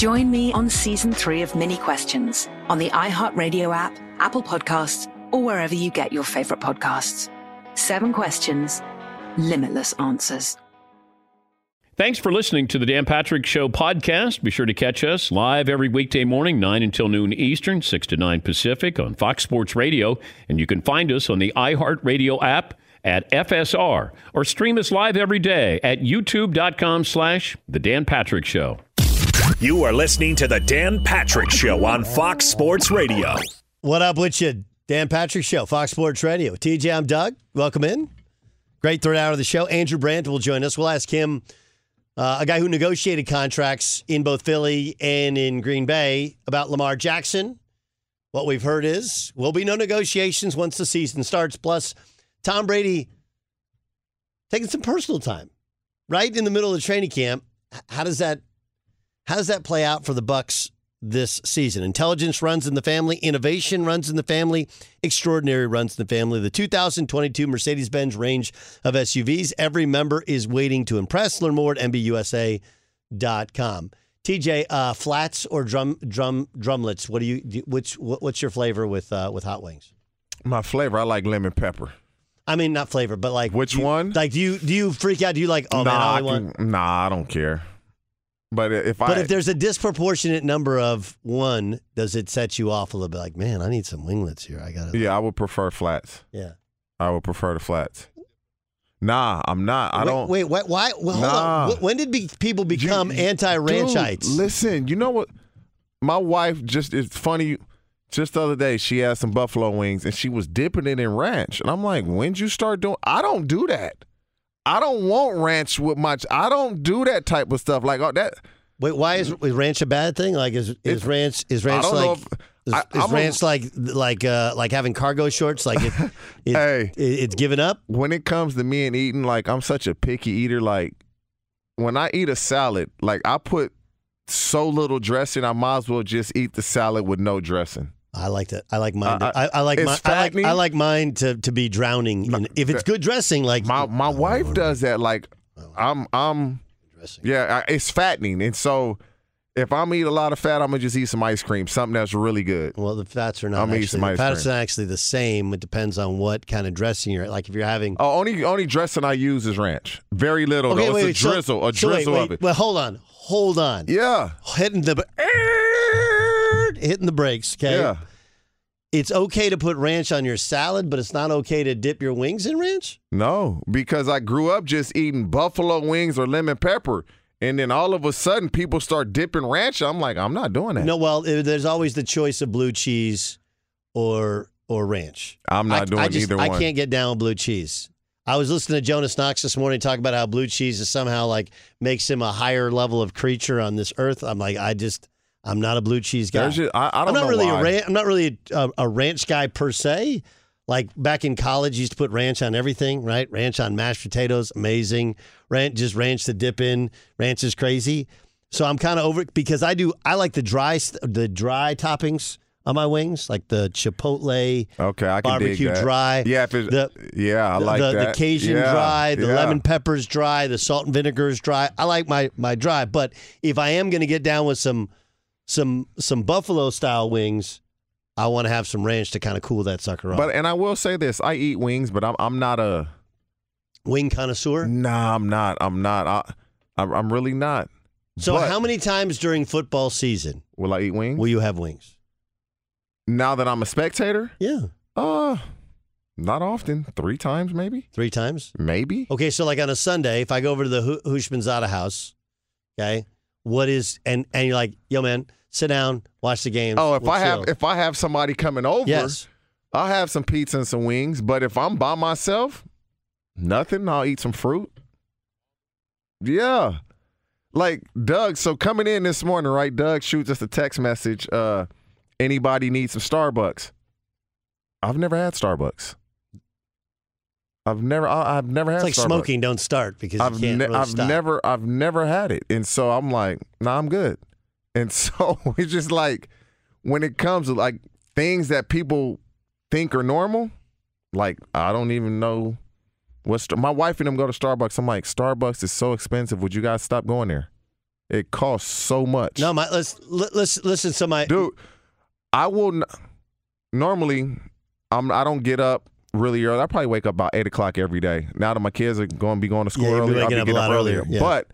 Join me on season three of Minnie Questions on the iHeartRadio app, Apple Podcasts, or wherever you get your favorite podcasts. Seven questions, limitless answers. Thanks for listening to the Dan Patrick Show podcast. Be sure to catch us live every weekday morning, 9 until noon Eastern, 6 to 9 Pacific on Fox Sports Radio. And you can find us on the iHeartRadio app at FSR or stream us live every day at youtube.com slash The Dan Patrick Show. You are listening to the Dan Patrick Show on Fox Sports Radio. What up with you? Dan Patrick Show, Fox Sports Radio. TJ, I'm Doug. Welcome in. Great third hour of the show. Andrew Brandt will join us. We'll ask him, uh, a guy who negotiated contracts in both Philly and in Green Bay, about Lamar Jackson. What we've heard is will be no negotiations once the season starts. Plus, Tom Brady taking some personal time right in the middle of the training camp. How does that how does that play out for the Bucs this season? Intelligence runs in the family, innovation runs in the family, extraordinary runs in the family. The 2022 Mercedes-Benz range of SUVs. Every member is waiting to impress. Learn more at mbusa.com. TJ, uh, flats or drum drum drumlets? What do you which what's your flavor with uh, with hot wings? My flavor, I like lemon pepper. I mean, not flavor, but like Which you- one? Like, do you do you freak out? Do you like? Oh man, I I only want. nah, I don't care. But if I But I if there's a disproportionate number of one, does it set you off a little bit? Like, man, I need some winglets here. I got to. yeah, I would prefer flats. Yeah. I would prefer the flats. Nah, I'm not. I wait, don't. Wait, what? Why? Well, hold Nah. on. When did be, people become anti-ranchites? listen, you know what? My wife just it's funny. Just the other day, she had some buffalo wings and she was dipping it in ranch, and I'm like, "When'd you start doing?" I don't do that. I don't want ranch with my. I don't do that type of stuff. Like oh, that. Wait, why is, is ranch a bad thing? Like, is is ranch is ranch like if- is, I- is I'm a- ranch like like uh like having cargo shorts? Like it, it, Hey. it- it's given up. when it comes to me and eating, like I'm such a picky eater. Like when I eat a salad, like I put so little dressing, I might as well just eat the salad with no dressing. I like that. I like mine. Uh, I, I like mine. I like. I like mine to, to be drowning. In, if it's good dressing, like My my wife does that. Like I'm I'm dressing. yeah, I, it's fattening, and so if I'm eating a lot of fat, I'm gonna just eat some ice cream, something that's really good. Well, the fats are not I'm actually. some The fats cream. are actually the same. It depends on what kind of dressing you're. Like if you're having. Oh, only only dressing I use is ranch. Very little. though. it's a so- drizzle, a so wait, drizzle wait, of it. Well, hold on, hold on. Yeah, Hitting the hitting the brakes. Okay. yeah. it's okay to put ranch on your salad, but it's not okay to dip your wings in ranch? No, because I grew up just eating buffalo wings or lemon pepper. And then all of a sudden, people start dipping ranch. I'm like, I'm not doing that. No, well, there's always the choice of blue cheese or or ranch. I'm not I, doing I just, either I one. can't get down with blue cheese. I was listening to Jonas Knox this morning talk about how blue cheese is somehow like makes him a higher level of creature on this earth. I'm like, I just, I'm not a blue cheese guy. Just- I, I I'm don't know really why. a ran- I'm not really a, uh, a ranch guy per se. Like back in college, used to put ranch on everything, right? Ranch on mashed potatoes, amazing. Ranch, just ranch to dip in. Ranch is crazy. So I'm kind of over it because I do. I like the dry, the dry toppings on my wings, like the chipotle, Okay, I can barbecue dig that. dry. Yeah, if it's, the, yeah, I like the, that. the Cajun Yeah, dry, the yeah. lemon peppers dry, the salt and vinegar is dry. I like my my dry, but if I am going to get down with some some some buffalo style wings, I want to have some ranch to kind of cool that sucker off. But and I will say this: I eat wings, but I'm I'm not a. Wing connoisseur. Nah, I'm not. I'm not. I, I'm, really not. So But how many times during football season will I eat wings? will you have wings? now that I'm a spectator, Yeah, uh, not often. Three times, maybe, three times. maybe. Okay, so like on a Sunday, if I go over to the Hu- Houshmandzadeh house, okay, what is and and you're like, yo man, sit down, watch the game. Oh, if we'll I have if I have somebody coming over, yes, I'll have some pizza and some wings. But if I'm by myself, nothing. I'll eat some fruit. Yeah. Like Doug, so coming in this morning, right? Doug shoots us a text message. Uh, anybody need some Starbucks? I've never had Starbucks. I've never, I, I've never had. it's like Starbucks. smoking. Don't start because I've you can't ne- really I've never I've never had it, and so I'm like, nah, I'm good. And so it's just like when it comes to like things that people think are normal, like I don't even know what's my wife and them go to Starbucks. I'm like, Starbucks is so expensive. Would you guys stop going there? It costs so much. No, my let's let, let's listen to my dude. I will n- normally. I'm. I don't get up really early. I probably wake up about eight o'clock every day. Now that my kids are going to be going to school Yeah, early, I'll be up getting lot up earlier, earlier. yeah. But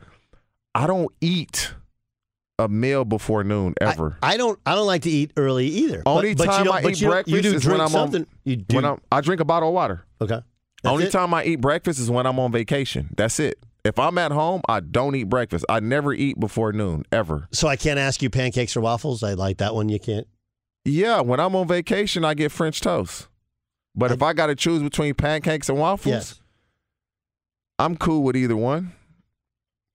I don't eat a meal before noon ever. I, I don't I don't like to eat early either. But- Only but, time don't- I but eat breakfast you do is when I'm something. on. You do When I'm, I drink a bottle of water. okay. That's Only it? time I eat breakfast is when I'm on vacation. That's it. If I'm at home, I don't eat breakfast. I never eat before noon ever. So I can't ask you pancakes or waffles. I like that one. You can't. Yeah, when I'm on vacation, I get French toast. But if I got to choose between pancakes and waffles, Yes. I'm cool with either one.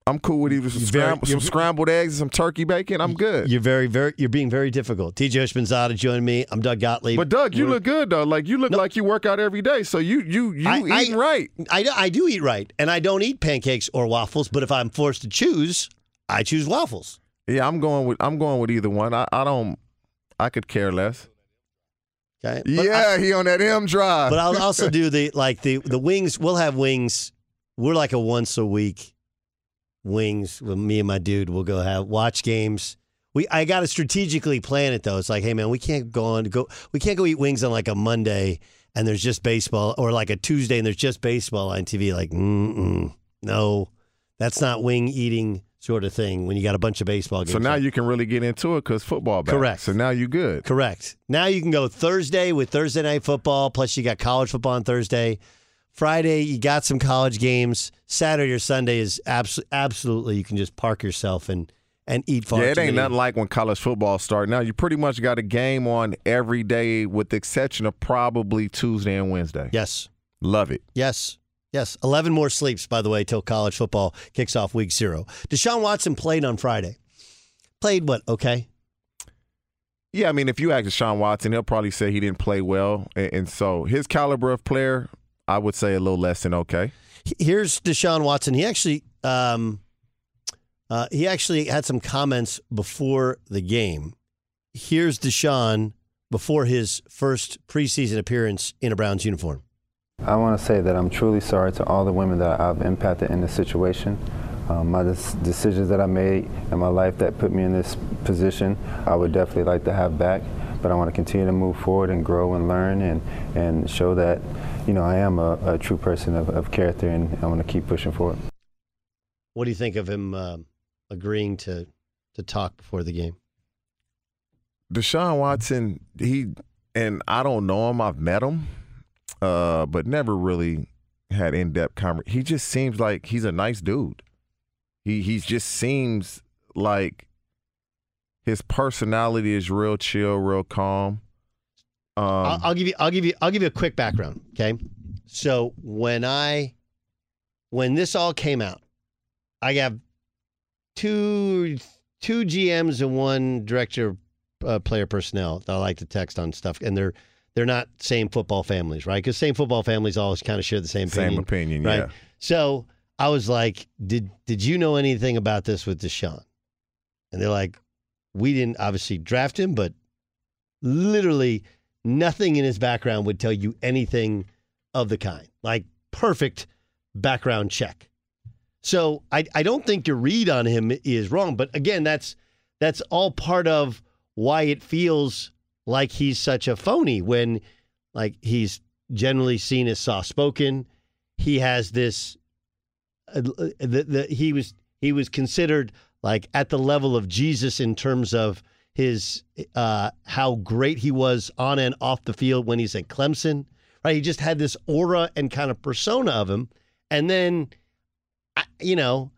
I'm cool with either some, very- scramb- some scrambled eggs and some turkey bacon. I'm good. You're very very you're being very difficult. TJ Houshmandzadeh joining me. I'm Doug Gottlieb. But Doug, you We're- look good though. Like you look No. like you work out every day. So you you you I- I- right. I, I do eat right, and I don't eat pancakes or waffles. But if I'm forced to choose, I choose waffles. Yeah, I'm going with I'm going with either one. I, I don't. I could care less. Okay. Yeah, I- he on that M drive. but I'll also do the like the the wings. We'll have wings. We're like a once a week wings with me and my dude. We'll go have watch games. We I got to strategically plan it though. It's like, hey man, we can't go on go. We can't go eat wings on like a Monday and there's just baseball, or like a Tuesday and there's just baseball on TV. Like, mm no, that's not wing eating sort of thing. When you got a bunch of baseball games. so now on. you can really get into it because football. Back. Correct. So now you're good. Correct. Now you can go Thursday with Thursday night football, plus you got college football on Thursday. Friday, you got some college games. Saturday or Sunday is abs- absolutely you can just park yourself and and eat far yeah, it ain't nothing like when college football start. Now you pretty much got a game on every day, with the exception of probably Tuesday and Wednesday. Yes. Love it. Yes. Yes. 11 more sleeps, by the way, till college football kicks off week zero. Deshaun Watson played on Friday. Played what? Okay. Yeah, I mean, if you ask Deshaun Watson, he'll probably say he didn't play well, and, and so his caliber of player, I would say a little less than okay. Here's Deshaun Watson. He actually um, uh, he actually had some comments before the game. Here's Deshaun before his first preseason appearance in a Browns uniform. I want to say that I'm truly sorry to all the women that I've impacted in this situation. Um, my des- decisions that I made in my life that put me in this position, I would definitely like to have back. But I want to continue to move forward and grow and learn and, and show that, you know, I am a, a true person of, of character and I want to keep pushing forward. What do you think of him um, agreeing to to talk before the game? Deshaun Watson, he and I don't know him. I've met him, uh, but never really had in depth conversation. He just seems like he's a nice dude. He he just seems like his personality is real chill, real calm. Um, I'll, I'll give you. I'll give you. I'll give you a quick background. Okay. So when I, when this all came out, I have two two GMs and one director uh, player personnel that I like to text on stuff, and they're they're not same football families, right? Because same football families always kind of share the same opinion. Same opinion, right? yeah. So I was like, did did you know anything about this with Deshaun? And they're like, we didn't obviously draft him, but literally nothing in his background would tell you anything of the kind. Like perfect background check. So I, I don't think your read on him is wrong, but again, that's that's all part of why it feels like he's such a phony when like he's generally seen as soft spoken. He has this uh, the, the, he was he was considered like at the level of Jesus in terms of his uh, how great he was on and off the field when he's at Clemson. Right, he just had this aura and kind of persona of him, and then you know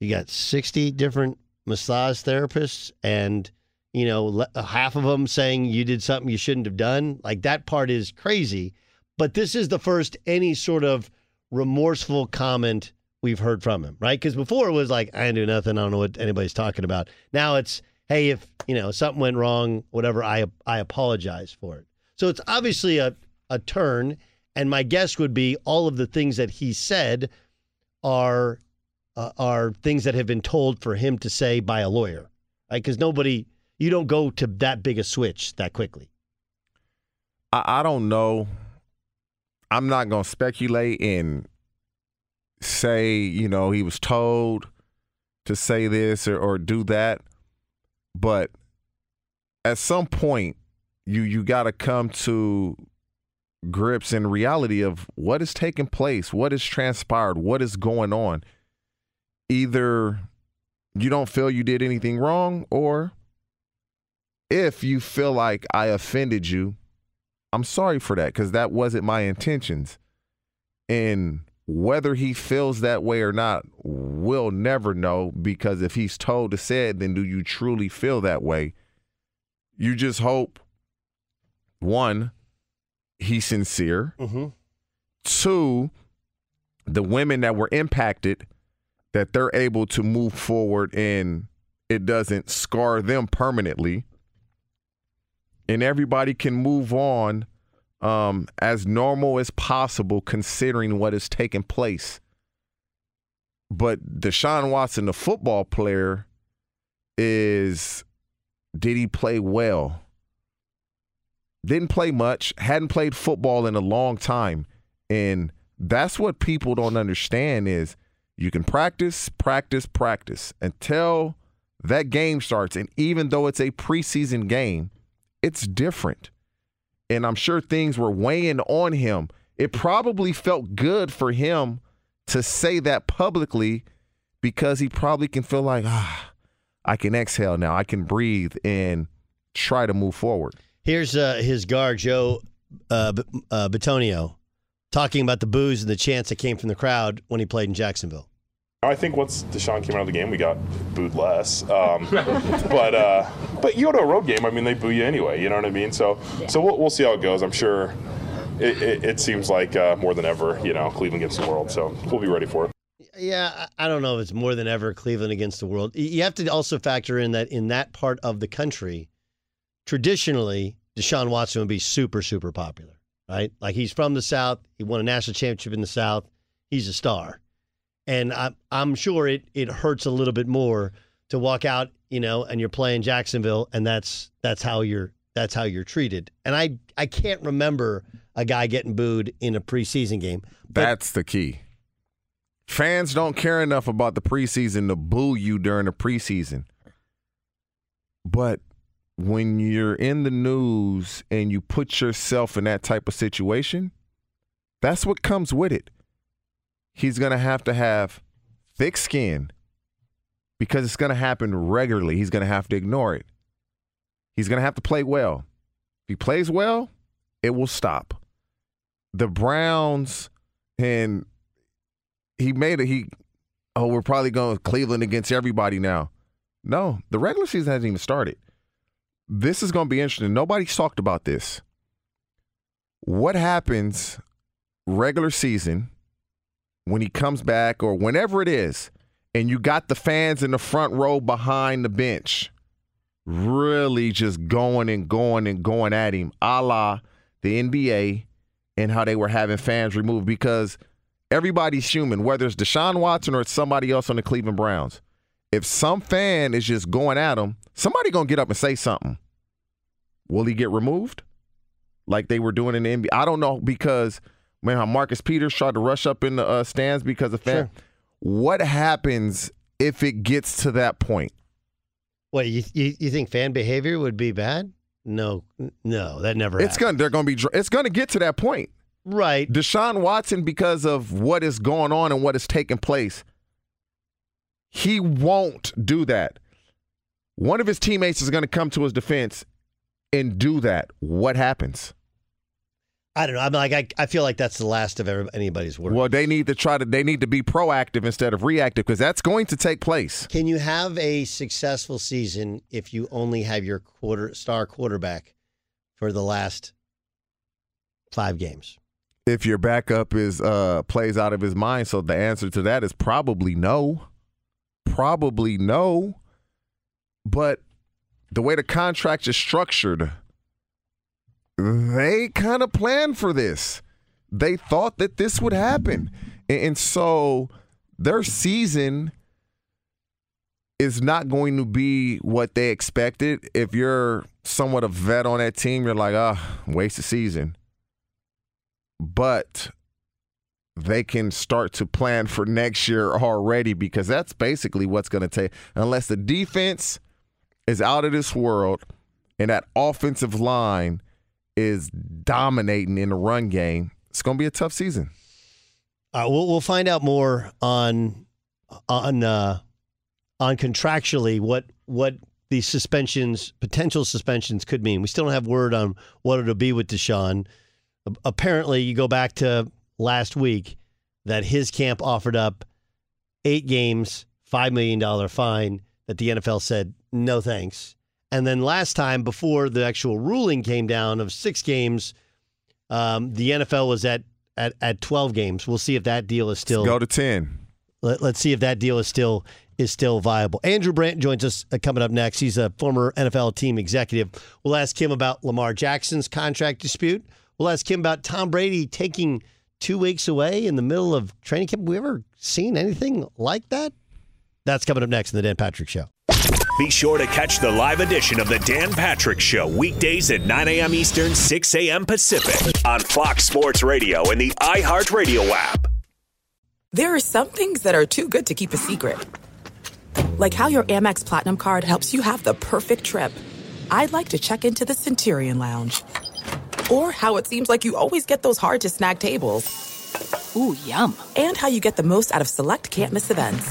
you got sixty different massage therapists, and you know half of them saying you did something you shouldn't have done. Like that part is crazy, but this is the first any sort of remorseful comment we've heard from him, right? Because before it was like, I didn't do nothing. I don't know what anybody's talking about. Now it's, hey, if you know something went wrong, whatever, I I apologize for it. So it's obviously a a turn, and my guess would be all of the things that he said are uh, are things that have been told for him to say by a lawyer, right? Because nobody, you don't go to that big a switch that quickly. I, I don't know. I'm not going to speculate and say, you know, he was told to say this or, or do that. But at some point, you you got to come to grips in reality of what is taking place, what has transpired, what is going on. Either you don't feel you did anything wrong, or if you feel like I offended you, I'm sorry for that because that wasn't my intentions. And whether he feels that way or not, we'll never know because if he's told to say it, then do you truly feel that way? You just hope, one, he's sincere. Mm-hmm. Two, the women that were impacted, that they're able to move forward and it doesn't scar them permanently and everybody can move on um, as normal as possible, considering what has taken place. But Deshaun Watson, the football player, is did he play well? Didn't play much, hadn't played football in a long time. And that's what people don't understand is you can practice, practice, practice until that game starts. And even though it's a preseason game, it's different. And I'm sure things were weighing on him. It probably felt good for him to say that publicly because he probably can feel like, ah, I can exhale now. I can breathe and try to move forward. Here's uh, his guard, Joe uh, uh, Bitonio, talking about the booze and the chants that came from the crowd when he played in Jacksonville. I think once Deshaun came out of the game, we got booed less. Um, but uh, but you go to a road game, I mean, they boo you anyway. You know what I mean? So so we'll, we'll see how it goes. I'm sure it, it, it seems like uh, more than ever, you know, Cleveland against the world. So we'll be ready for it. Yeah, I don't know if it's more than ever Cleveland against the world. You have to also factor in that in that part of the country, traditionally, Deshaun Watson would be super, super popular, right? Like he's from the South. He won a national championship in the South. He's a star. And I'm, I'm sure it, it hurts a little bit more to walk out, you know, and you're playing Jacksonville and that's that's how you're that's how you're treated. And I I can't remember a guy getting booed in a preseason game. That's the key. Fans don't care enough about the preseason to boo you during the preseason. But when you're in the news and you put yourself in that type of situation, that's what comes with it. He's going to have to have thick skin because it's going to happen regularly. He's going to have to ignore it. He's going to have to play well. If he plays well, it will stop. The Browns and he made it. He oh, we're probably going Cleveland against everybody now. No, the regular season hasn't even started. This is going to be interesting. Nobody's talked about this. What happens regular season when he comes back or whenever it is, and you got the fans in the front row behind the bench, really just going and going and going at him, a la the NBA and how they were having fans removed because everybody's human, whether it's Deshaun Watson or it's somebody else on the Cleveland Browns. If some fan is just going at him, somebody gonna get up and say something. Will he get removed? Like they were doing in the NBA? I don't know because man, how Marcus Peters tried to rush up in the uh, stands because of fan. Sure. What happens if it gets to that point? What you, you you think fan behavior would be bad? No, no, that never. It's gonna. They're gonna be. It's gonna get to that point. Right. Deshaun Watson, because of what is going on and what is taking place, he won't do that. One of his teammates is going to come to his defense and do that. What happens? I don't know. I'm like I, I feel like that's the last of anybody's work. Well, they need to try to they need to be proactive instead of reactive because that's going to take place. Can you have a successful season if you only have your quarter star quarterback for the last five games? If your backup is uh plays out of his mind, so the answer to that is probably no. Probably no. But the way the contract is structured, they kind of planned for this. They thought that this would happen. And so their season is not going to be what they expected. If you're somewhat a vet on that team, you're like, ah, oh, waste of season. But they can start to plan for next year already because that's basically what's going to take. Unless the defense is out of this world and that offensive line is dominating in the run game, it's going to be a tough season. Uh, we'll we'll find out more on on uh, on contractually what what these suspensions, potential suspensions, could mean. We still don't have word on what it'll be with Deshaun. Apparently, you go back to last week that his camp offered up eight games, five million dollar fine. That the NFL said no thanks. And then last time, before the actual ruling came down of six games, um, the NFL was at, at at twelve games. We'll see if that deal is still Let's go to ten. Let, us see if that deal is still is still viable. Andrew Brandt joins us uh, coming up next. He's a former NFL team executive. We'll ask him about Lamar Jackson's contract dispute. We'll ask him about Tom Brady taking two weeks away in the middle of training camp. Have we ever seen anything like that? That's coming up next in the Dan Patrick Show. Be sure to catch the live edition of the Dan Patrick Show weekdays at 9 a.m. Eastern, 6 a.m. Pacific on Fox Sports Radio and the iHeartRadio app. There are some things that are too good to keep a secret, like how your Amex Platinum card helps you have the perfect trip. I'd like to check into the Centurion Lounge, or how it seems like you always get those hard to snag tables. Ooh, yum! And how you get the most out of select can't miss events.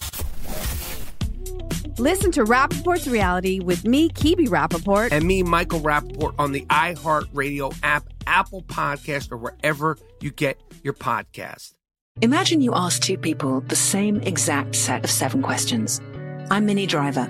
Listen to Rapaport's reality with me, Kebby Rapaport. And me, Michael Rapaport, on the iHeartRadio app, Apple Podcast, or wherever you get your podcast. Imagine you ask two people the same exact set of seven questions. I'm Minnie Driver,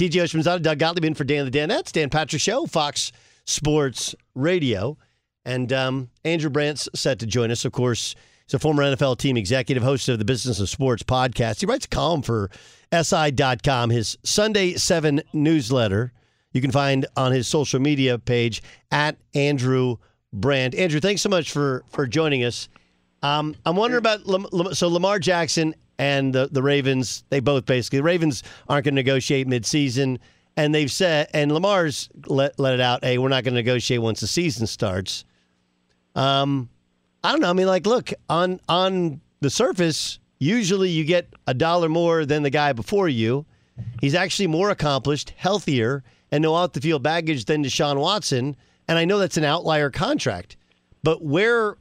TJ Houshmandzadeh, Doug Gottlieb in for Dan the Danettes, Dan Patrick Show, Fox Sports Radio. And um, Andrew Brandt's set to join us. Of course, he's a former NFL team executive, host of the Business of Sports podcast. He writes a column for SI.com, his Sunday 7 newsletter. You can find on his social media page at Andrew Brandt. Andrew, thanks so much for, for joining us. Um, I'm wondering about so Lamar Jackson and the, the Ravens. They both basically the Ravens aren't going to negotiate midseason, and they've said and Lamar's let let it out. Hey, we're not going to negotiate once the season starts. Um, I don't know. I mean, like, look on on the surface, usually you get a dollar more than the guy before you. He's actually more accomplished, healthier, and no out the field baggage than Deshaun Watson. And I know that's an outlier contract, but where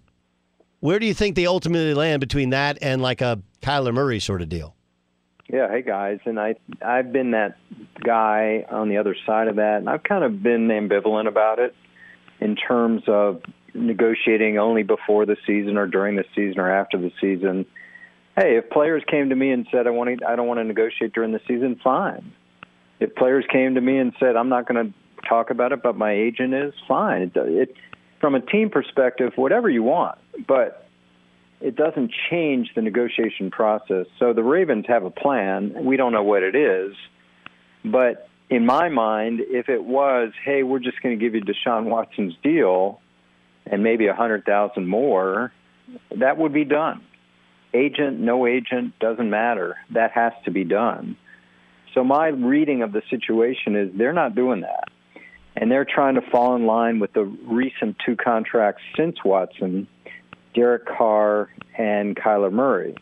where do you think they ultimately land between that and like a Kyler Murray sort of deal? Yeah, hey guys, and I I've been that guy on the other side of that, and I've kind of been ambivalent about it in terms of negotiating only before the season or during the season or after the season. Hey, if players came to me and said I want to, I don't want to negotiate during the season, fine. If players came to me and said I'm not going to talk about it, but my agent is, fine. It, it from a team perspective, whatever you want, but it doesn't change the negotiation process. So the Ravens have a plan. We don't know what it is, but in my mind, if it was, hey, we're just going to give you Deshaun Watson's deal and maybe a hundred thousand more, that would be done. Agent, no agent, doesn't matter. That has to be done. So my reading of the situation is they're not doing that. And they're trying to fall in line with the recent two contracts since Watson, Derek Carr and Kyler Murray,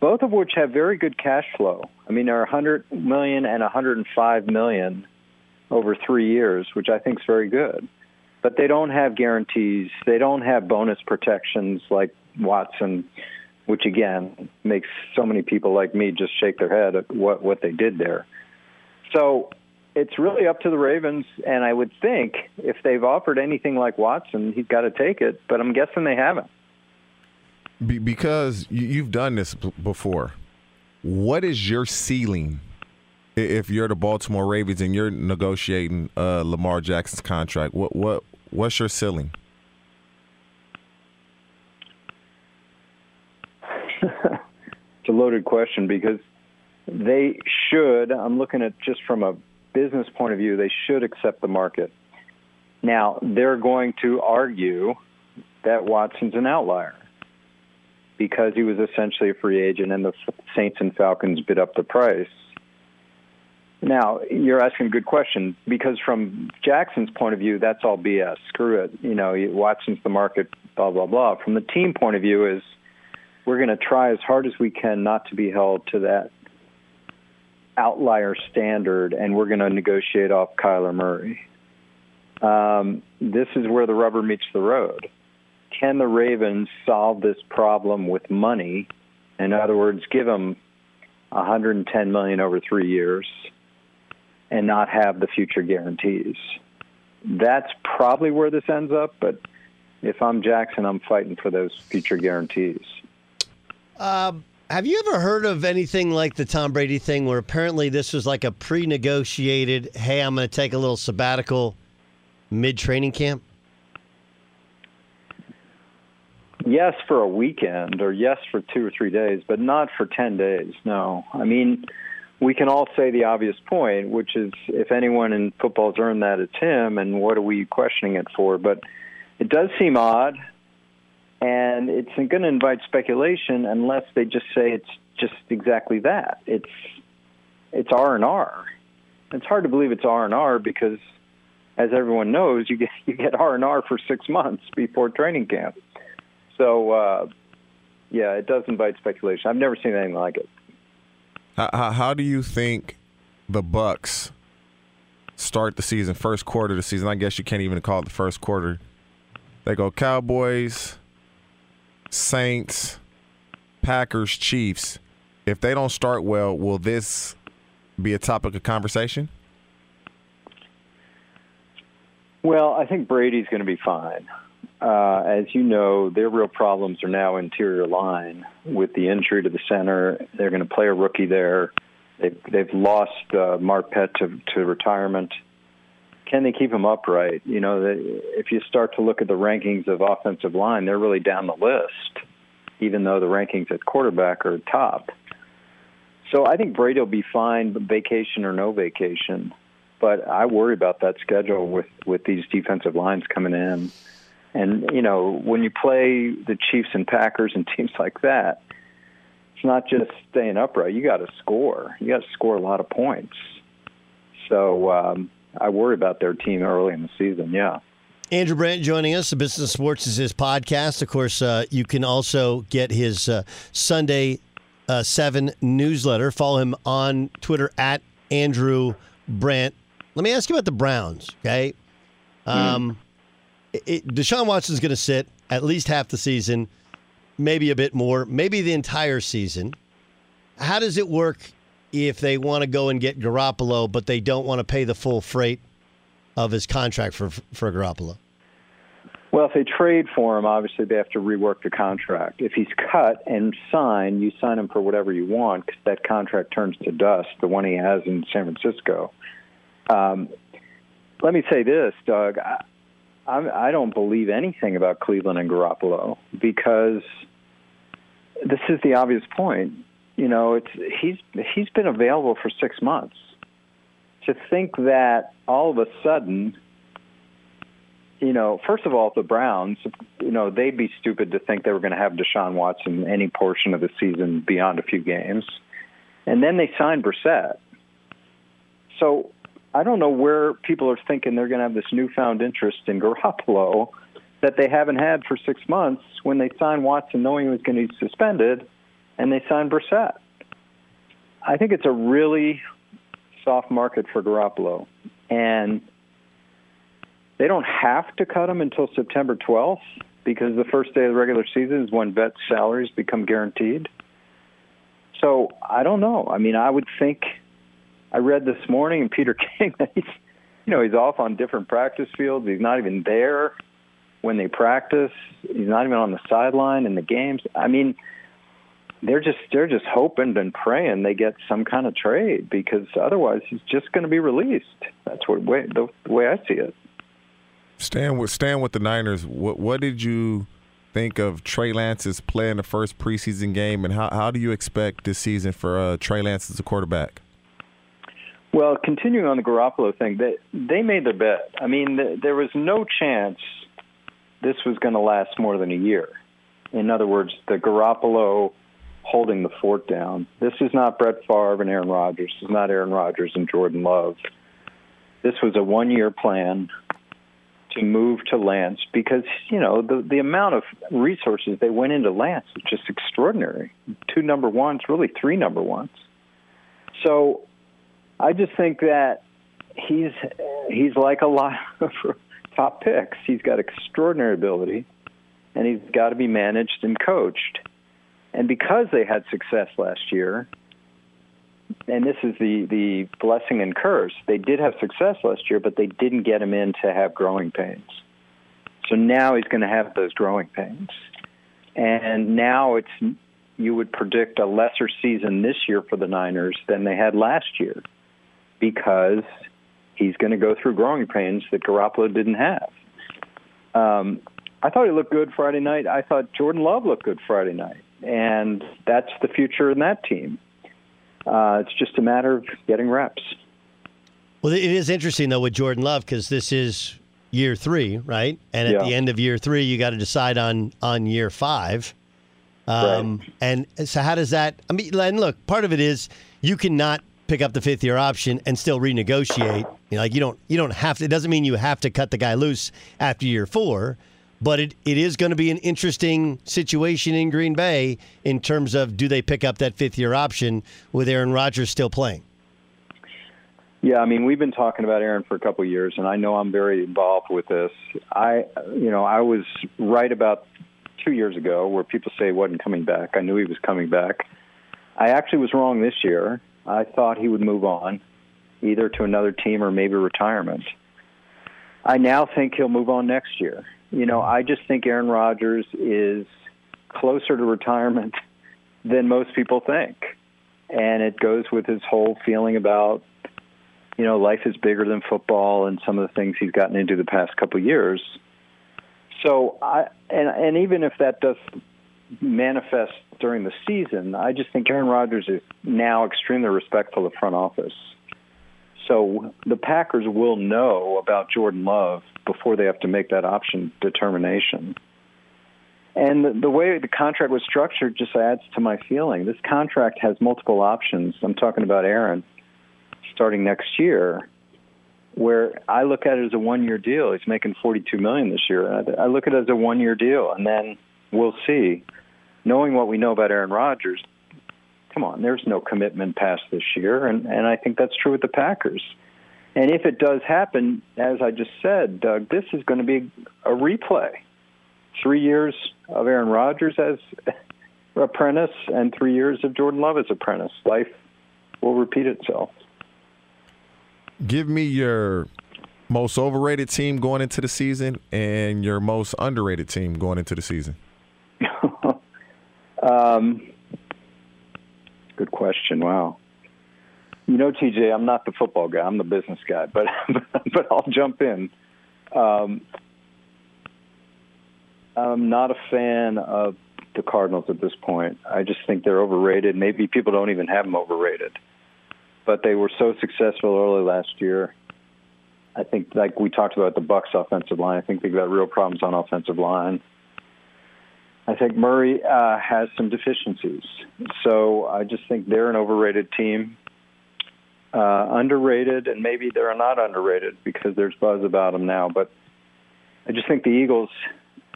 both of which have very good cash flow. I mean, they're 100 million and 105 million over three years, which I think is very good. But they don't have guarantees. They don't have bonus protections like Watson, which again makes so many people like me just shake their head at what what they did there. So it's really up to the Ravens, and I would think if they've offered anything like Watson, he's got to take it. But I'm guessing they haven't. Be- because you, you've done this b- before. What is your ceiling if you're the Baltimore Ravens and you're negotiating uh, Lamar Jackson's contract? What what what's your ceiling? it's a loaded question because they should. I'm looking at just from a business point of view. They should accept the market. Now they're going to argue that Watson's an outlier because he was essentially a free agent and the Saints and Falcons bid up the price. Now, you're asking a good question because from Jackson's point of view, that's all BS. Screw it. You know, Watson's the market, blah, blah, blah. From the team point of view, is we're going to try as hard as we can not to be held to that outlier standard, and we're going to negotiate off Kyler Murray. Um, this is where the rubber meets the road. Can the Ravens solve this problem with money? In other words, give them 110 million over three years and not have the future guarantees. That's probably where this ends up, but if I'm Jackson, I'm fighting for those future guarantees. Um, have you ever heard of anything like the Tom Brady thing where apparently this was like a pre negotiated, hey, I'm going to take a little sabbatical mid training camp? Yes, for a weekend, or yes, for two or three days, but not for 10 days. No. I mean, we can all say the obvious point, which is if anyone in football's earned that, it's him, and what are we questioning it for? But it does seem odd, and it's going to invite speculation unless they just say it's just exactly that. It's it's R and R. It's hard to believe it's R and R because, as everyone knows, you get you get R and R for six months before training camp. So, uh, yeah, it does invite speculation. I've never seen anything like it. How, how do you think the Bucs start the season, first quarter of the season? I guess you can't even call it the first quarter. They go Cowboys, Saints, Packers, Chiefs. If they don't start well, will this be a topic of conversation? Well, I think Brady's going to be fine. Uh, as you know, their real problems are now interior line with the injury to the center. They're going to play a rookie there. They've, they've lost uh, Marpet to, to retirement. Can they keep him upright? You know, they, if you start to look at the rankings of offensive line, they're really down the list, even though the rankings at quarterback are top. So I think Brady will be fine, vacation or no vacation. But I worry about that schedule with with these defensive lines coming in. And you know, when you play the Chiefs and Packers and teams like that, it's not just staying upright. You got to score. You got to score a lot of points. So um, I worry about their team early in the season. Yeah. Andrew Brandt joining us. The Business Sports is his podcast. Of course, uh, you can also get his uh, Sunday uh, 7 newsletter. Follow him on Twitter at Andrew Brandt. Let me ask you about the Browns, okay? Um, mm it, Deshaun Watson's going to sit at least half the season, maybe a bit more, maybe the entire season. How does it work if they want to go and get Garoppolo, but they don't want to pay the full freight of his contract for for Garoppolo? Well, if they trade for him, obviously they have to rework the contract. If he's cut and signed, you sign him for whatever you want because that contract turns to dust, the one he has in San Francisco. Um, let me say this, Doug. I'm, I don't believe anything about Cleveland and Garoppolo because this is the obvious point. You know, it's he's he's been available for six months. To think that all of a sudden, you know, first of all, the Browns, you know, they'd be stupid to think they were going to have Deshaun Watson any portion of the season beyond a few games, and then they signed Brissett. So I don't know where people are thinking they're going to have this newfound interest in Garoppolo that they haven't had for six months when they signed Watson knowing he was going to be suspended and they signed Brissett. I think it's a really soft market for Garoppolo. And they don't have to cut him until September 12th because the first day of the regular season is when vet salaries become guaranteed. So I don't know. I mean, I would think – I read this morning in Peter King that he's, you know, he's off on different practice fields. He's not even there when they practice. He's not even on the sideline in the games. I mean, they're just they're just hoping and praying they get some kind of trade because otherwise he's just going to be released. That's what way the, the way I see it. Stand with stand with the Niners. What what did you think of Trey Lance's play in the first preseason game, and how how do you expect this season for uh, Trey Lance as a quarterback? Well, continuing on the Garoppolo thing, they they made their bet. I mean, th- there was no chance this was going to last more than a year. In other words, the Garoppolo holding the fort down. This is not Brett Favre and Aaron Rodgers. This is not Aaron Rodgers and Jordan Love. This was a one year plan to move to Lance because, you know, the, the amount of resources they went into Lance is just extraordinary. Two number ones, really three number ones. So I just think that he's he's like a lot of top picks. He's got extraordinary ability, and he's got to be managed and coached. And because they had success last year, and this is the the blessing and curse, they did have success last year, but they didn't get him in to have growing pains. So now he's going to have those growing pains, and now it's you would predict a lesser season this year for the Niners than they had last year because he's going to go through growing pains that Garoppolo didn't have. Um, I thought he looked good Friday night. I thought Jordan Love looked good Friday night, and that's the future in that team. Uh, it's just a matter of getting reps. Well, it is interesting though with Jordan Love because this is year three, right? And at Yeah. the end of year three, you got to decide on on year five. Um, And so, how does that? I mean, and look, part of it is you cannot pick up the fifth year option and still renegotiate. You know, like you don't you don't have to. It doesn't mean you have to cut the guy loose after year four. But it, it is going to be an interesting situation in Green Bay in terms of do they pick up that fifth year option with Aaron Rodgers still playing? Yeah, I mean, we've been talking about Aaron for a couple of years, and I know I'm very involved with this. I, you know, I was right about two years ago where people say he wasn't coming back. I knew he was coming back. I actually was wrong this year. I thought he would move on, either to another team or maybe retirement. I now think he'll move on next year. You know, I just think Aaron Rodgers is closer to retirement than most people think. And it goes with his whole feeling about you know, life is bigger than football and some of the things he's gotten into the past couple of years. So I and and even if that does manifest during the season, I just think Aaron Rodgers is now extremely respectful of front office. So the Packers will know about Jordan Love before they have to make that option determination. And the, way the contract was structured just adds to my feeling. This contract has multiple options. I'm talking about Aaron starting next year, where I look at it as a one-year deal. He's making 42 million this year. I, I look at it as a one-year deal, and then we'll see. Knowing what we know about Aaron Rodgers, come on, there's no commitment past this year, and and I think that's true with the Packers. And if it does happen, as I just said, Doug, this is going to be a replay. Three years of Aaron Rodgers as apprentice, and three years of Jordan Love as apprentice. Life will repeat itself. Give me your most overrated team going into the season and your most underrated team going into the season. Um, good question. Wow. You know, TJ, I'm not the football guy. I'm the business guy, but but I'll jump in. Um, I'm not a fan of the Cardinals at this point. I just think they're overrated. Maybe people don't even have them overrated, but they were so successful early last year. I think, like we talked about the Bucs offensive line, I think they've got real problems on offensive line. I think Murray uh, has some deficiencies, so I just think they're an overrated team. Uh, underrated, and maybe they're not underrated because there's buzz about them now. But I just think the Eagles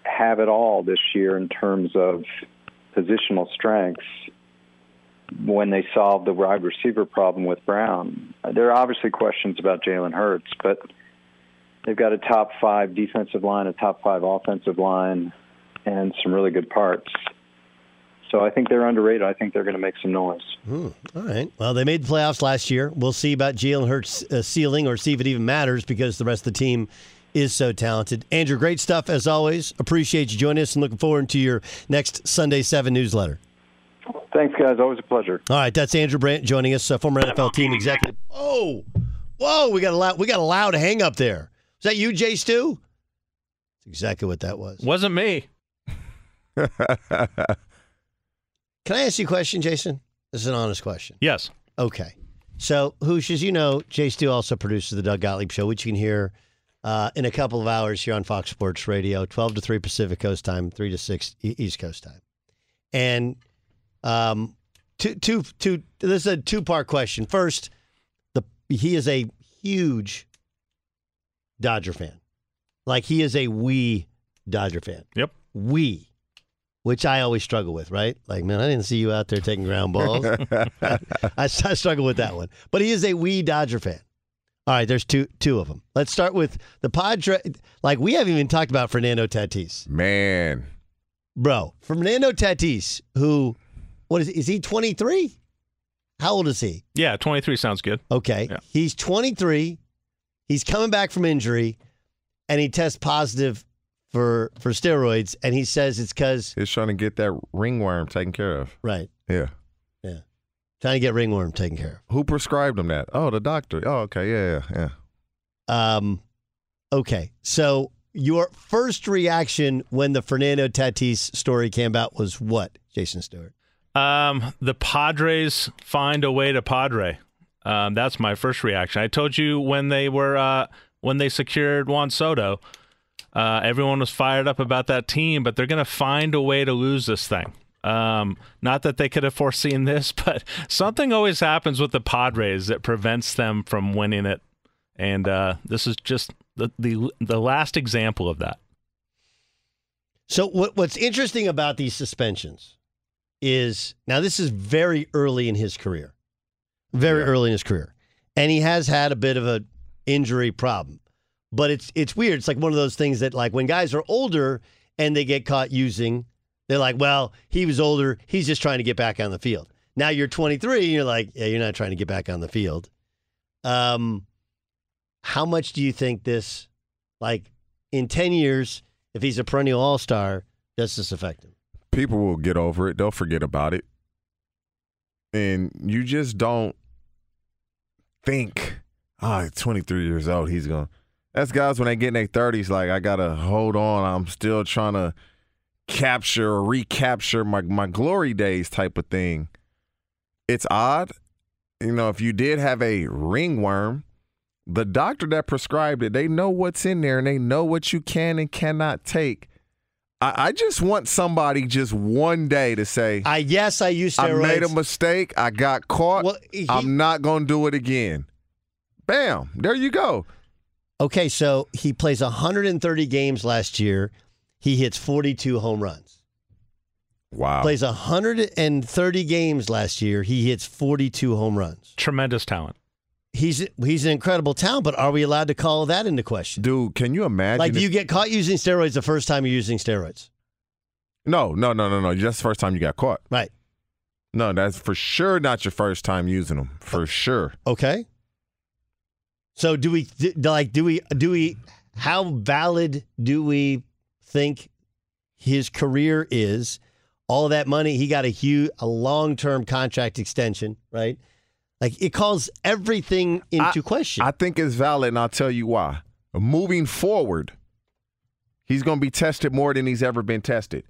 have it all this year in terms of positional strengths when they solve the wide receiver problem with Brown. There are obviously questions about Jalen Hurts, but they've got a top five defensive line, a top five offensive line, and some really good parts. So I think they're underrated. I think they're going to make some noise. Hmm, all right. Well, they made the playoffs last year. We'll see about Jalen Hurts' uh, ceiling or see if it even matters because the rest of the team is so talented. Andrew, great stuff as always. Appreciate you joining us and looking forward to your next Sunday 7 newsletter. Thanks, guys. Always a pleasure. All right, that's Andrew Brandt joining us, uh, former NFL team executive. Oh, whoa, we got a loud, we got a loud hang up there. Is that you, Jay Stu? That's exactly what that was. Wasn't me. Can I ask you a question, Jason? This is an honest question. Yes. Okay. So, Hoosh, as you know, Jay Stu also produces the Doug Gottlieb Show, which you can hear uh, in a couple of hours here on Fox Sports Radio, 12 to 3 Pacific Coast time, 3 to 6 E- East Coast time. And um, two, two, two. This is a two-part question. First, the he is a huge Dodger fan. Like he is a we Dodger fan. Yep. We, which I always struggle with. Right? Like, man, I didn't see you out there taking ground balls. I, I struggle with that one. But he is a wee Dodger fan. All right, there's two two of them. Let's start with the Padre. Like we haven't even talked about Fernando Tatis. Man, bro, Fernando Tatis, who, what is is he 23? How old is he? Yeah, 23 sounds good. Okay, Yeah. he's 23. He's coming back from injury, and he tests positive for for steroids, and he says it's because he's trying to get that ringworm taken care of. right, Yeah. yeah, trying to get ringworm taken care of. Who prescribed him that? Oh, the doctor. Oh, okay. Yeah, yeah, yeah. of. Um, okay, so your first reaction when the Fernando Tatis story came out was what, Jason Stewart? Um, the Padres find a way to Padre. Um, that's my first reaction. I told you when they were uh, when they secured Juan Soto, uh, everyone was fired up about that team, but they're going to find a way to lose this thing. Um, not that they could have foreseen this, but something always happens with the Padres that prevents them from winning it, and uh, this is just the, the the last example of that. So what what's interesting about these suspensions is now this is very early in his career. Very early in his career. And he has had a bit of a injury problem. But it's it's weird. It's like one of those things that like when guys are older and they get caught using, they're like, "Well, he was older. He's just trying to get back on the field." Now you're 23 and you're like, "Yeah, you're not trying to get back on the field." Um how much do you think this like in 10 years if he's a perennial all-star does this affect him? People will get over it. They'll forget about it. And you just don't think, oh, he's 23 years old. He's going to. That's guys when they get in their 30s, like, I got to hold on. I'm still trying to capture or recapture my, my glory days type of thing. It's odd. You know, if you did have a ringworm, the doctor that prescribed it, they know what's in there and they know what you can and cannot take. I, I just want somebody just one day to say, I yes, I used I made a mistake. I got caught. he- I'm not to do it again. Bam. There you go. Okay, so he plays 130 games last year. He hits 42 home runs. Wow. Plays 130 games last year. He hits 42 home runs. Tremendous talent. He's he's an incredible talent, but are we allowed to call that into question? Dude, can you imagine? Like, if- you get caught using steroids the first time you're using steroids? no, no, no, no, no. That's the first time you got caught. Right. No, that's for sure not your first time using them. For sure. Okay. So do we like do we do we how valid do we think his career is? All that money he got a huge a long term contract extension, right? Like it calls everything into I- question. I think it's valid, and I'll tell you why. Moving forward, he's going to be tested more than he's ever been tested.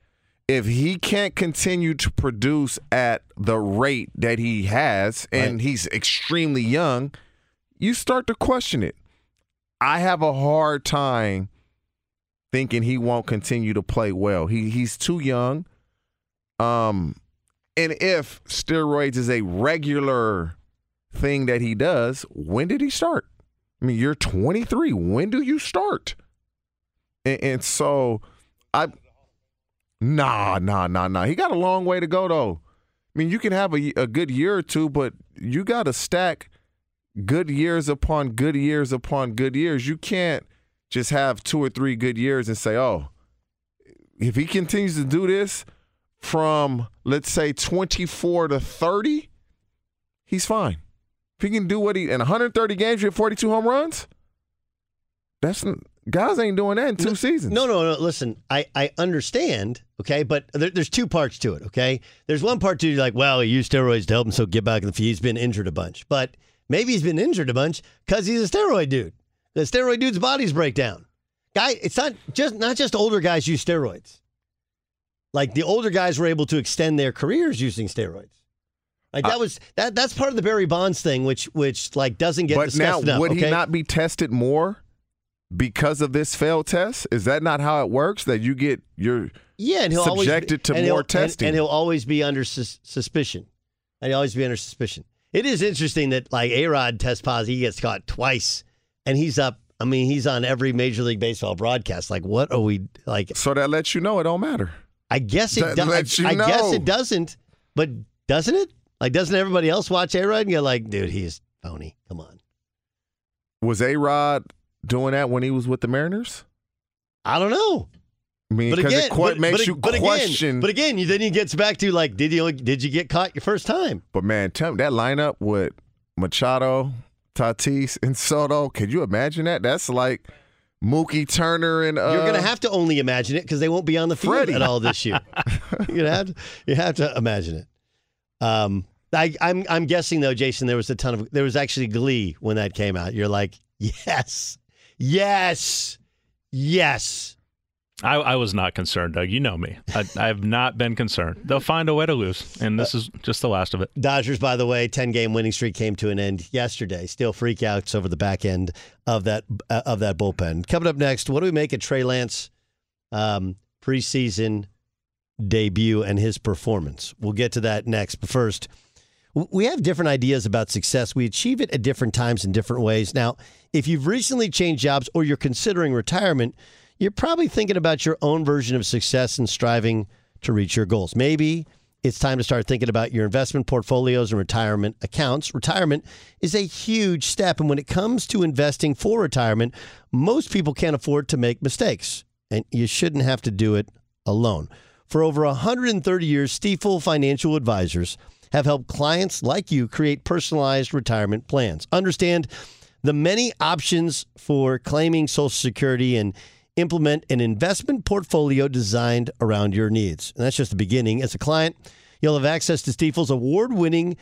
If he can't continue to produce at the rate that he has, and he's extremely young, you start to question it. I have a hard time thinking he won't continue to play well. He he's too young. Um, and if steroids is a regular thing that he does, when did he start? I mean, you're 23. When do you start? And, and so, I, nah, nah, nah, nah. He got a long way to go though. I mean, you can have a, a good year or two, but you got to stack good years upon good years upon good years. You can't just have two or three good years and say, oh, if he continues to do this from, let's say, 24 to 30, he's fine. If he can do what he in 130 games, you have 42 home runs. That's guys ain't doing that in two seasons. No, no, no. Listen, I, I understand, okay, but there, there's two parts to it, okay? There's one part to like, well, he used steroids to help him so get back in the field. He's been injured a bunch, but maybe he's been injured a bunch because he's a steroid dude. The steroid dude's bodies break down. Guy, it's not just not just older guys use steroids. Like the older guys were able to extend their careers using steroids. Like that uh, was that that's part of the Barry Bonds thing, which which like doesn't get but discussed now, enough. would okay? he not be tested more because of this failed test? Is that not how it works? That you get your Yeah, and he'll subjected always, to and he'll- more and- testing. and, he'll always be under sus- suspicion. he'll always be under suspicion. It is interesting that like A Rod tests positive, he gets caught twice, and he's up. I mean, he's on every Major League Baseball broadcast. Like, what are we like? So that lets you know it don't matter. I guess it does. you I guess it doesn't, but doesn't it? Like, doesn't everybody else watch A Rod and go like, dude, he's phony. Come on. Was A Rod doing that when he was with the Mariners? I don't know. I mean, But because again, it quite but, makes but, you but question. Again, but again, you, then he gets back to like, did you did you get caught your first time? But man, tell me that lineup with Machado, Tatis, and Soto. Could you imagine that? That's like Mookie Turner and uh, You're going to have to only imagine it because they won't be on the field Freddie. at all this year. You're have to, you have to imagine it. Um, I, I'm I'm guessing though, Jason, there was a ton of there was actually glee when that came out. You're like, yes, yes, yes. I, I was not concerned, Doug. You know me. I, have not been concerned. They'll find a way to lose, and this is just the last of it. Dodgers, by the way, 10 game winning streak came to an end yesterday. Still freakouts over the back end of that uh, of that bullpen. Coming up next, what do we make of Trey Lance um, preseason debut and his performance? We'll get to that next. But first, we have different ideas about success. We achieve it at different times in different ways. Now, if you've recently changed jobs or you're considering retirement, you're probably thinking about your own version of success and striving to reach your goals. Maybe it's time to start thinking about your investment portfolios and retirement accounts. Retirement is a huge step. And when it comes to investing for retirement, most people can't afford to make mistakes. And you shouldn't have to do it alone. For over 130 years, Stifel Financial Advisors have helped clients like you create personalized retirement plans. Understand the many options for claiming Social Security and implement an investment portfolio designed around your needs. And that's just the beginning. As a client, you'll have access to Stifel's award winning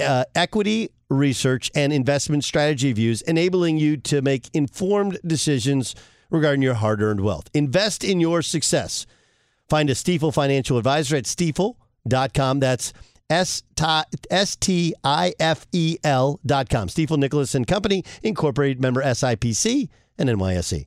uh, equity research and investment strategy views, enabling you to make informed decisions regarding your hard earned wealth. Invest in your success. Find a Stifel financial advisor at stifel.com. That's S T I F E L dot com. Stifel Nicolaus and Company, Incorporated member SIPC and NYSE.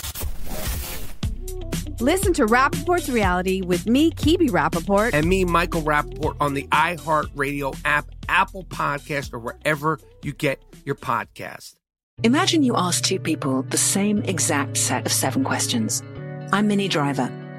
Listen to Rapaport's reality with me, Kebby Rapaport. And me, Michael Rapaport, on the iHeartRadio app, Apple Podcast, or wherever you get your podcast. Imagine you ask two people the same exact set of seven questions. I'm Minnie Driver,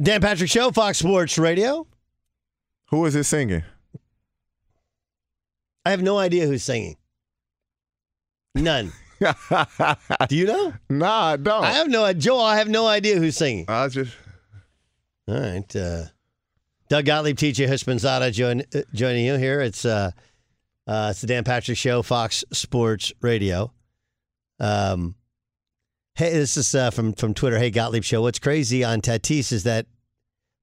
Dan Patrick Show, Fox Sports Radio. Who is it singing? I have no idea who's singing. None. Do you know? Nah, I don't. I have no idea. Joel, I have no idea who's singing. I just All right. Uh, Doug Gottlieb, TJ Houshmandzadeh join, uh, joining you here. It's uh, uh, it's the Dan Patrick Show, Fox Sports Radio. Um, hey, this is uh, from from Twitter. Hey Gottlieb Show. What's crazy on Tatis is that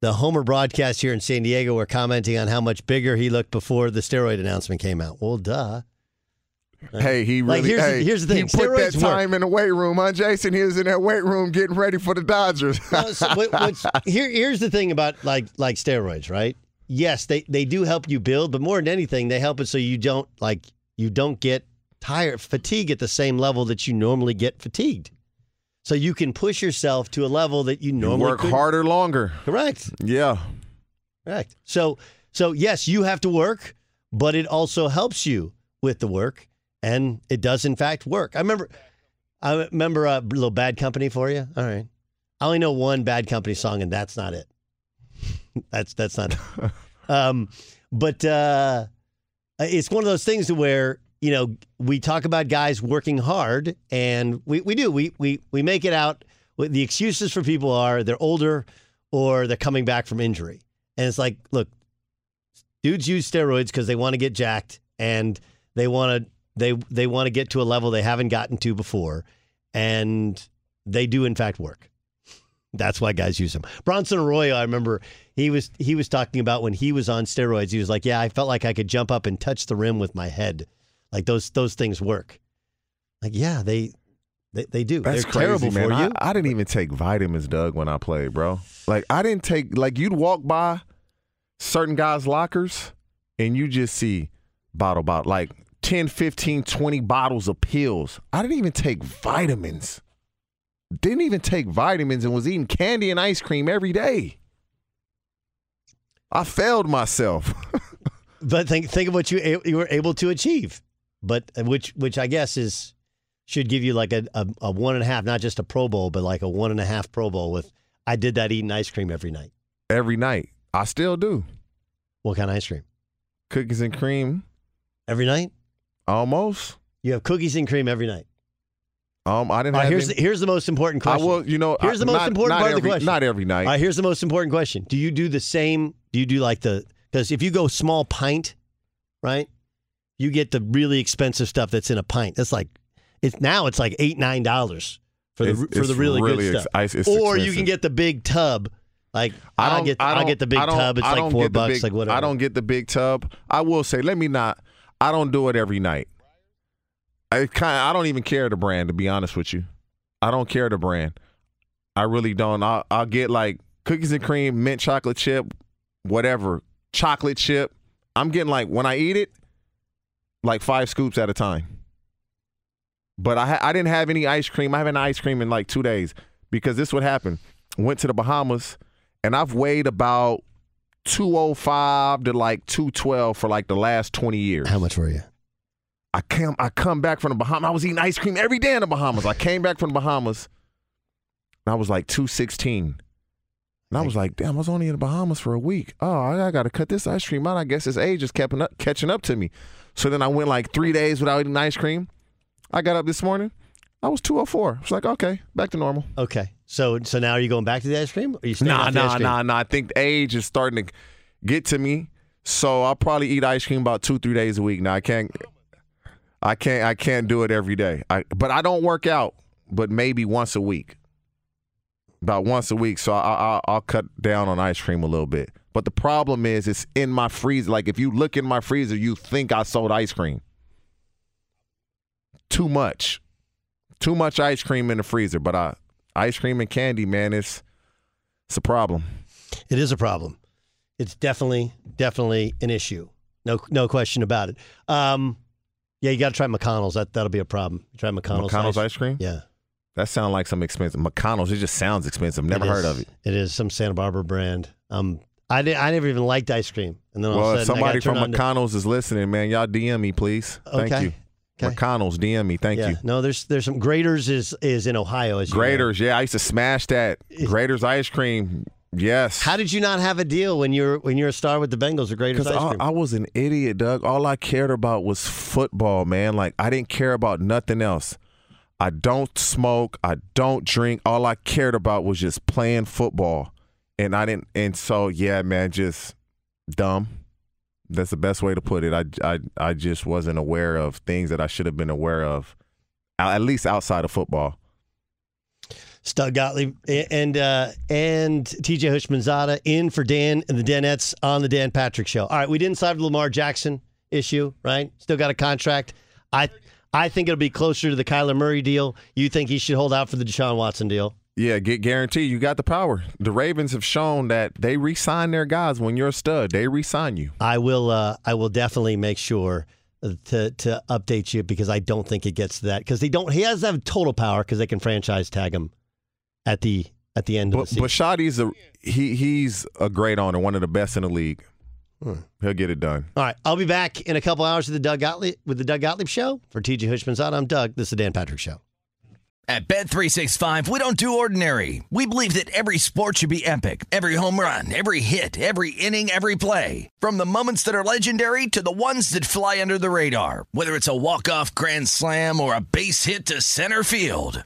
the Homer broadcast here in San Diego were commenting on how much bigger he looked before the steroid announcement came out. Well, duh. Hey, he really. Like, here's the- here's the thing. He put that Steroids work. time in the weight room, huh, Jason? He was in that weight room getting ready for the Dodgers. No, so what- here, here's the thing about like like steroids, right? Yes, they they do help you build, but more than anything, they help it so you don't like you don't get tired, fatigue at the same level that you normally get fatigued. So you can push yourself to a level that you You normally work couldn't. harder, longer. Correct. Yeah. Correct. So so yes, you have to work, but it also helps you with the work, and it does in fact work. I remember, I remember a little Bad Company for you. All right, I only know one Bad Company song, and that's not it. that's that's not. Um, but uh, it's one of those things where you know we talk about guys working hard, and we we do we we we make it out. The excuses for people are they're older or they're coming back from injury. And it's like, look, dudes use steroids because they want to get jacked and they want to they they want to get to a level they haven't gotten to before, and they do in fact work. That's why guys use them. Bronson Arroyo, I remember he was he was talking about when he was on steroids. He was like, "Yeah, I felt like I could jump up and touch the rim with my head. Like those those things work. Like, yeah, they they, they do. That's They're crazy, terrible man. for you. I, I didn't even take vitamins, Doug, when I played, bro. Like I didn't take like you'd walk by certain guys' lockers and you just see bottle bottle like 10, 15, 20 bottles of pills. I didn't even take vitamins. Didn't even take vitamins and was eating candy and ice cream every day. I failed myself. but think think of what you you were able to achieve, but uh, which which I guess is should give you like a, a, a one and a half, not just a Pro Bowl, but like a one and a half Pro Bowl with. I did that eating ice cream every night. every night. I still do. What kind of ice cream? Cookies and cream. Every night? Almost. You have cookies and cream every night. Um, I didn't All right, have here's any- the, here's the most important question. I will, you know, Here's the most not- important not part of the question. Not every night. All right, here's the most important question. Do you do the same? Do you do like the because if you go small pint, right? You get the really expensive stuff that's in a pint. That's like it's now it's like eight nine dollars for the It's- for the really, really good ex- stuff. or you can get the big tub. Like I I'll don't get I I'll don't- get the big tub. It's like four bucks. big- like whatever. I don't get the big tub. I will say, let me not. I don't do it every night. I kind. I don't even care the brand to be honest with you. I don't care the brand. I really don't. I'll, I'll get like cookies and cream, mint chocolate chip, whatever, chocolate chip. I'm getting like when I eat it, like five scoops at a time. But I ha- I didn't have any ice cream. I haven't had ice cream in like two days because this would happen. Went to the Bahamas and I've weighed about 205 to like 212 for like the last 20 years. How much were you? I came I come back from the Bahamas. I was eating ice cream every day in the Bahamas. I came back from the Bahamas and I was like 216. And I was like, damn, I was only in the Bahamas for a week. Oh, I got to cut this ice cream out. I guess this age is kept up, catching up to me. So then I went like three days without eating ice cream. I got up this morning. I was 204. I was like, okay, back to normal. Okay. So so now are you going back to the ice cream? Or are you staying Nah, off the ice nah, nah, nah. I think the age is starting to get to me. So I'll probably eat ice cream about two, three days a week. Now I can't, I can't, I can't do it every day. I, but I don't work out, but maybe once a week, about once a week. So I, I, I'll cut down on ice cream a little bit. But the problem is, it's in my freezer. Like if you look in my freezer, you think I sold ice cream. Too much, too much ice cream in the freezer. But I, ice cream and candy, man, it's it's a problem. It is a problem. It's definitely definitely an issue. No no question about it. Um, yeah, you got to try McConnell's. That that'll be a problem. Try McConnell's. McConnell's ice cream? Yeah. That sounds like some expensive McConnell's. It just sounds expensive. Never It heard is. of it. It is some Santa Barbara brand. Um, I did, I never even liked ice cream, and then all Well, of a sudden somebody from on to- McConnell's is listening, man, y'all DM me, please. Thank Okay. you. McConnell's DM me. Thank yeah. you. No, there's there's some Graeter's is is in Ohio. As you know. Graeter's, yeah, I used to smash that. Graeter's ice cream. Yes. How did you not have a deal when you're when you're a star with the Bengals or Graeter's ice I. I was an idiot, Doug. All I cared about was football, man. Like I didn't care about nothing else. I don't smoke. I don't drink. All I cared about was just playing football, and I didn't. And so, yeah, man, just dumb. That's the best way to put it. I, I, I just wasn't aware of things that I should have been aware of, at least outside of football. Doug Gottlieb and uh, and TJ Houshmandzadeh in for Dan and the Danettes on the Dan Patrick Show. All right, we didn't solve the Lamar Jackson issue, right? Still got a contract. I I think it'll be closer to the Kyler Murray deal. You think he should hold out for the Deshaun Watson deal? Yeah, get guaranteed. You got the power. The Ravens have shown that they re-sign their guys when you're a stud. They re-sign you. I will. Uh, I will definitely make sure to to update you because I don't think it gets to that because they don't. He has to have total power because they can franchise tag him at the at the end of But, the season. but Shotty's a he he's a great owner, one of the best in the league. He'll get it done. All right, I'll be back in a couple hours with the Doug Gottlieb with the Doug Gottlieb Show for TJ Hushman's Houshmandzadeh. I'm Doug. This is the Dan Patrick Show. At Bet365, we don't do ordinary. We believe that every sport should be epic. Every home run, every hit, every inning, every play. From the moments that are legendary to the ones that fly under the radar. Whether it's a walk-off grand slam or a base hit to center field.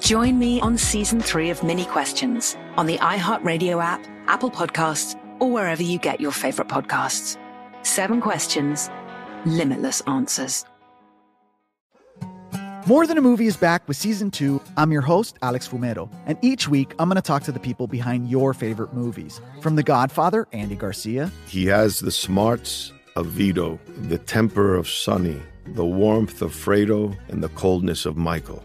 Join me on season three of Minnie Questions on the iHeartRadio app, Apple Podcasts, or wherever you get your favorite podcasts. Seven questions, limitless answers. More Than a Movie is back with season two. I'm your host, Alex Fumero, and each week I'm going to talk to the people behind your favorite movies. From The Godfather, Andy Garcia, He has the smarts of Vito, the temper of Sonny, the warmth of Fredo, and the coldness of Michael.